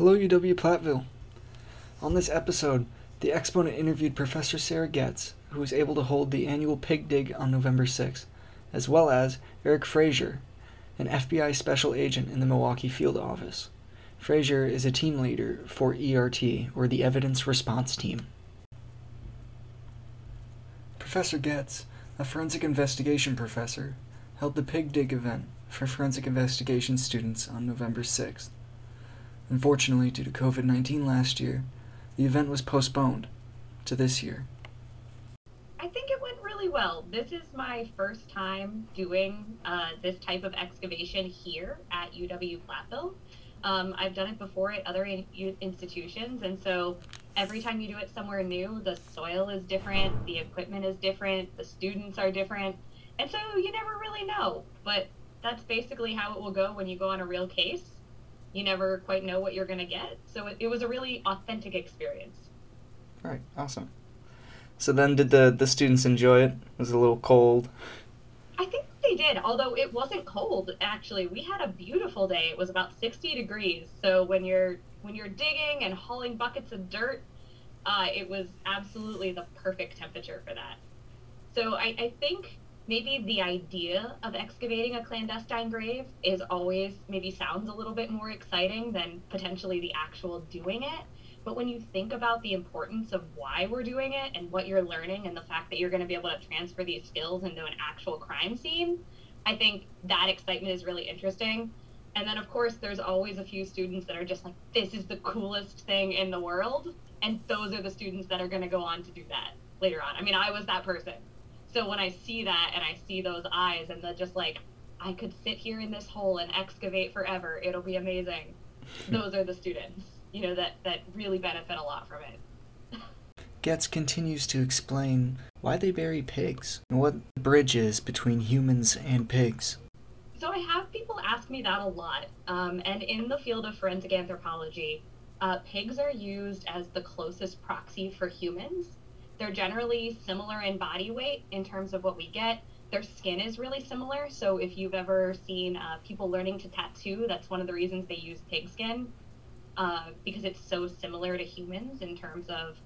Hello, UW Platteville. On this episode, the exponent interviewed Professor Sarah Getz, who was able to hold the annual pig dig on November 6th, as well as Eric Frazier, an FBI special agent in the Milwaukee field office. Frazier is a team leader for ERT, or the Evidence Response Team. Professor Getz, a forensic investigation professor, held the pig dig event for forensic investigation students on November 6th. Unfortunately, due to COVID 19 last year, the event was postponed to this year. I think it went really well. This is my first time doing uh, this type of excavation here at UW Platteville. Um, I've done it before at other in- institutions, and so every time you do it somewhere new, the soil is different, the equipment is different, the students are different, and so you never really know. But that's basically how it will go when you go on a real case. You never quite know what you're going to get. So it, it was a really authentic experience. Right, awesome. So then, did the the students enjoy it? Was it a little cold? I think they did, although it wasn't cold. Actually, we had a beautiful day. It was about 60 degrees. So when you're when you're digging and hauling buckets of dirt, uh, it was absolutely the perfect temperature for that. So I, I think maybe the idea of excavating a clandestine grave is always maybe sounds a little bit more exciting than potentially the actual doing it. But when you think about the importance of why we're doing it and what you're learning and the fact that you're going to be able to transfer these skills into an actual crime scene, I think that excitement is really interesting. And then, of course, there's always a few students that are just like, this is the coolest thing in the world. And those are the students that are going to go on to do that later on. I mean, I was that person. So when I see that and I see those eyes and the just like, I could sit here in this hole and excavate forever, it'll be amazing. those are the students, you know, that, that really benefit a lot from it. Getz continues to explain why they bury pigs and what the bridge is between humans and pigs. So I have people ask me that a lot. Um, and in the field of forensic anthropology, uh, pigs are used as the closest proxy for humans. They're generally similar in body weight in terms of what we get. Their skin is really similar. So if you've ever seen uh, people learning to tattoo, that's one of the reasons they use pig skin uh, because it's so similar to humans in terms of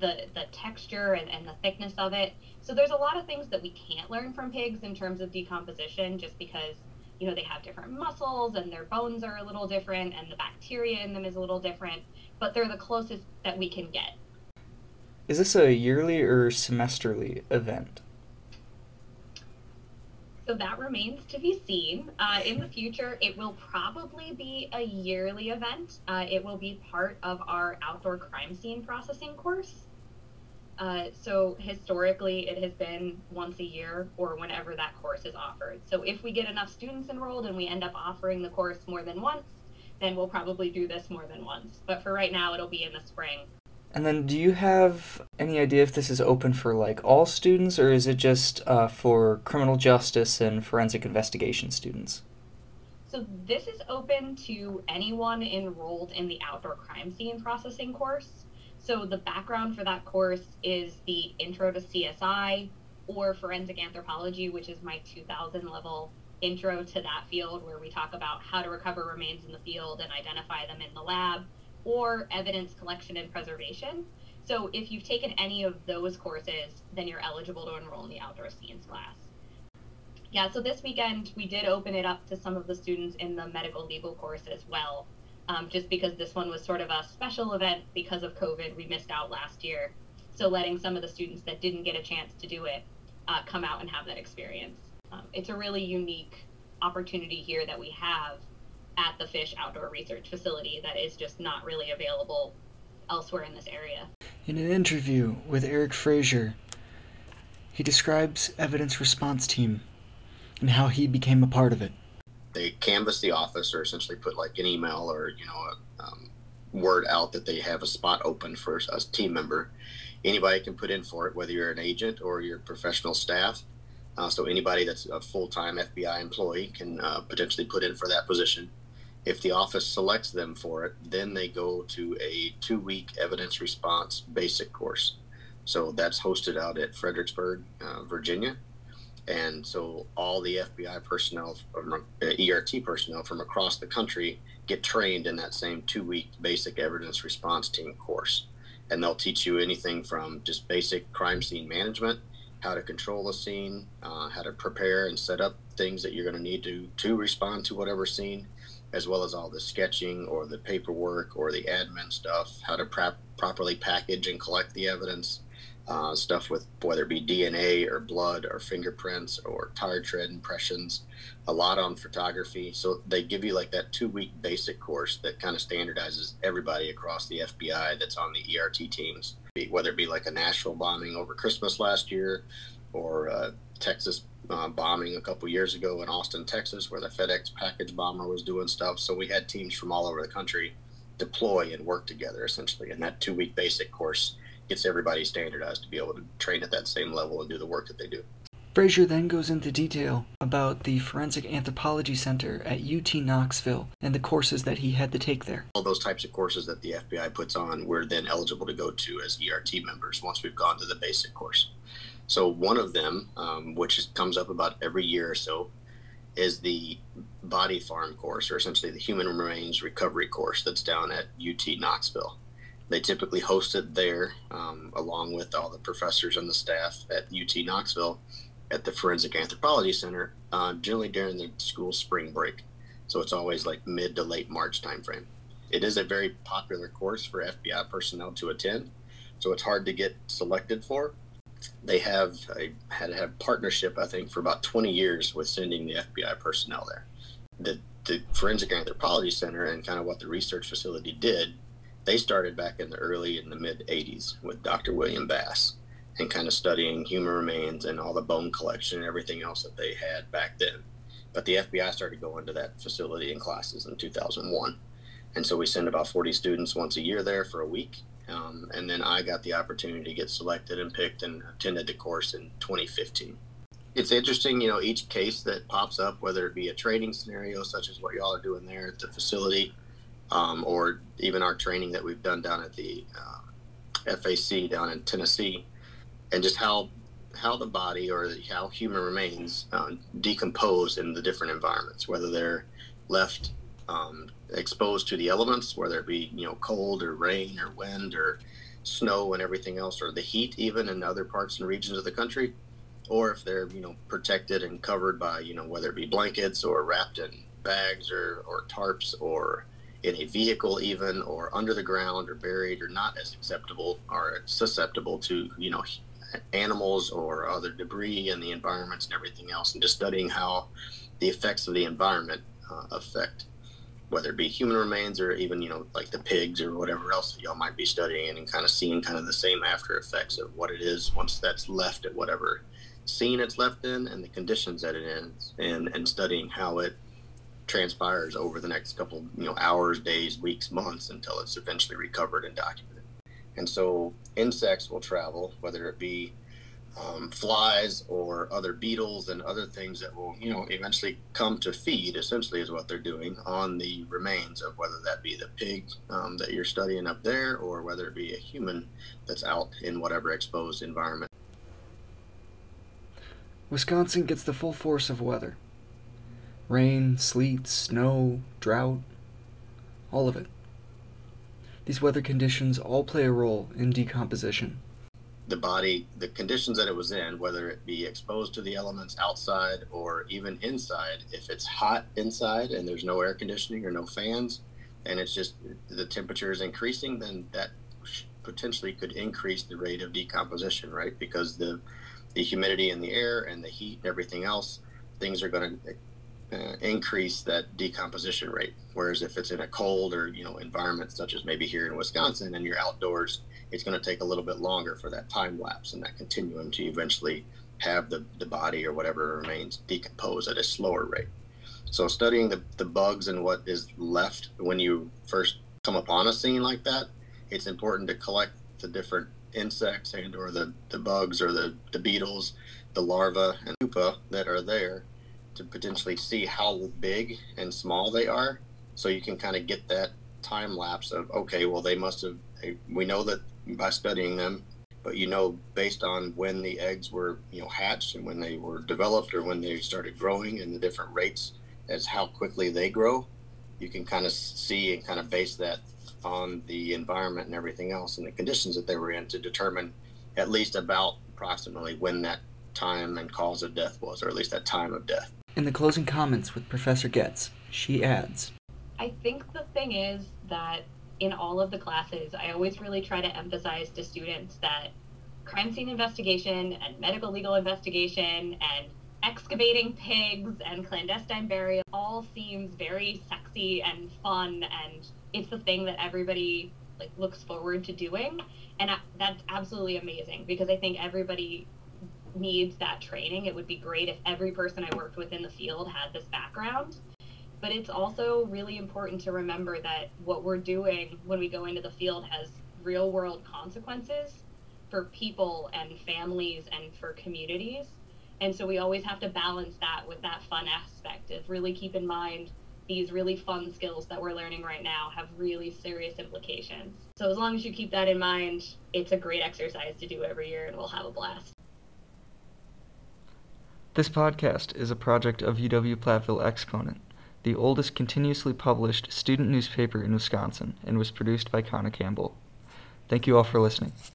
the, the texture and, and the thickness of it. So there's a lot of things that we can't learn from pigs in terms of decomposition just because you know they have different muscles and their bones are a little different and the bacteria in them is a little different but they're the closest that we can get Is this a yearly or semesterly event? so that remains to be seen uh, in the future it will probably be a yearly event uh, it will be part of our outdoor crime scene processing course uh, so historically, it has been once a year or whenever that course is offered. So if we get enough students enrolled and we end up offering the course more than once, then we'll probably do this more than once. But for right now, it'll be in the spring. And then, do you have any idea if this is open for like all students, or is it just uh, for criminal justice and forensic investigation students? So this is open to anyone enrolled in the outdoor crime scene processing course. So the background for that course is the Intro to CSI or Forensic Anthropology, which is my 2000 level intro to that field where we talk about how to recover remains in the field and identify them in the lab, or evidence collection and preservation. So if you've taken any of those courses, then you're eligible to enroll in the outdoor scenes class. Yeah, so this weekend we did open it up to some of the students in the medical legal course as well um, just because this one was sort of a special event because of COVID. We missed out last year. So letting some of the students that didn't get a chance to do it uh, come out and have that experience. Um, it's a really unique opportunity here that we have at the Fish Outdoor Research Facility that is just not really available elsewhere in this area. In an interview with Eric Frazier, he describes Evidence Response Team and how he became a part of it. They canvass the office or essentially put like an email or you know a um, word out that they have a spot open for a team member. Anybody can put in for it whether you're an agent or your professional staff. Uh, so anybody that's a full-time fbi employee can uh, potentially put in for that position if the office selects them for it then they go to a two-week evidence response basic course so that's hosted out at fredericksburg uh, virginia And so all the FBI personnel, from, uh, ERT personnel from across the country get trained in that same two week basic evidence response team course. And they'll teach you anything from just basic crime scene management, how to control a scene, uh, how to prepare and set up things that you're going to need to, to respond to whatever scene, as well as all the sketching or the paperwork or the admin stuff, how to prep, properly package and collect the evidence, uh, stuff with whether it be DNA or blood or fingerprints or tire tread impressions, a lot on photography. So they give you like that two week basic course that kind of standardizes everybody across the FBI that's on the ERT teams, whether it be like a Nashville bombing over Christmas last year or uh, Texas uh, bombing a couple years ago in Austin, Texas, where the FedEx package bomber was doing stuff. So we had teams from all over the country deploy and work together essentially. And that two week basic course gets everybody standardized to be able to train at that same level and do the work that they do. Frazier then goes into detail about the Forensic Anthropology Center at UT Knoxville and the courses that he had to take there. All those types of courses that the FBI puts on, we're then eligible to go to as ERT members once we've gone to the basic course. So, one of them, um, which comes up about every year or so, is the body farm course, or essentially the human remains recovery course that's down at UT Knoxville. They typically host it there, um, along with all the professors and the staff at UT Knoxville at the Forensic Anthropology Center, uh, generally during the school spring break. So it's always like mid to late March timeframe. It is a very popular course for FBI personnel to attend, so it's hard to get selected for. They have had to have partnership, I think, for about 20 years with sending the FBI personnel there. The, the Forensic Anthropology Center and kind of what the research facility did they started back in the early in the mid 80s with Dr. William Bass and kind of studying human remains and all the bone collection and everything else that they had back then. But the FBI started going to that facility in classes in 2001. And so we send about 40 students once a year there for a week. Um, and then I got the opportunity to get selected and picked and attended the course in 2015. It's interesting, you know, each case that pops up, whether it be a training scenario such as what y'all are doing there at the facility, um, or even our training that we've done down at the uh, FAC down in Tennessee, and just how how the body or how human remains uh, decompose in the different environments, whether they're left um, exposed to the elements, whether it be you know cold or rain or wind or snow and everything else, or the heat even in other parts and regions of the country, or if they're you know protected and covered by you know whether it be blankets or wrapped in bags or, or tarps or in a vehicle even or under the ground or buried or not as acceptable or susceptible to you know animals or other debris and the environments and everything else and just studying how the effects of the environment uh, affect whether it be human remains or even you know like the pigs or whatever else that y'all might be studying and kind of seeing kind of the same after effects of what it is once that's left at whatever scene it's left in and the conditions that it is and and studying how it transpires over the next couple, you know, hours, days, weeks, months until it's eventually recovered and documented. And so insects will travel, whether it be um, flies or other beetles and other things that will, you know, eventually come to feed, essentially, is what they're doing on the remains of whether that be the pig um, that you're studying up there or whether it be a human that's out in whatever exposed environment. Wisconsin gets the full force of weather rain, sleet, snow, drought, all of it. These weather conditions all play a role in decomposition. The body, the conditions that it was in, whether it be exposed to the elements outside or even inside, if it's hot inside and there's no air conditioning or no fans, and it's just the temperature is increasing, then that potentially could increase the rate of decomposition, right? Because the the humidity in the air and the heat and everything else, things are going to uh, increase that decomposition rate. Whereas if it's in a cold or you know environment such as maybe here in Wisconsin and you're outdoors, it's going to take a little bit longer for that time lapse and that continuum to eventually have the, the body or whatever remains decompose at a slower rate. So studying the, the bugs and what is left when you first come upon a scene like that, it's important to collect the different insects and or the, the bugs or the, the beetles, the larvae and pupa that are there to potentially see how big and small they are. So you can kind of get that time lapse of, okay, well, they must have, we know that by studying them, but you know based on when the eggs were you know hatched and when they were developed or when they started growing and the different rates as how quickly they grow you can kind of see and kind of base that on the environment and everything else and the conditions that they were in to determine at least about approximately when that time and cause of death was or at least that time of death in the closing comments with professor getz she adds i think the thing is that in all of the classes, I always really try to emphasize to students that crime scene investigation and medical legal investigation and excavating pigs and clandestine burial all seems very sexy and fun and it's the thing that everybody like looks forward to doing. And I, that's absolutely amazing because i think everybody needs that training it would be great if every person i worked with in the field had this background but it's also really important to remember that what we're doing when we go into the field has real world consequences for people and families and for communities. And so we always have to balance that with that fun aspect of really keep in mind these really fun skills that we're learning right now have really serious implications. So as long as you keep that in mind, it's a great exercise to do every year and we'll have a blast. This podcast is a project of UW Platteville Exponent the oldest continuously published student newspaper in Wisconsin, and was produced by Connor Campbell. Thank you all for listening.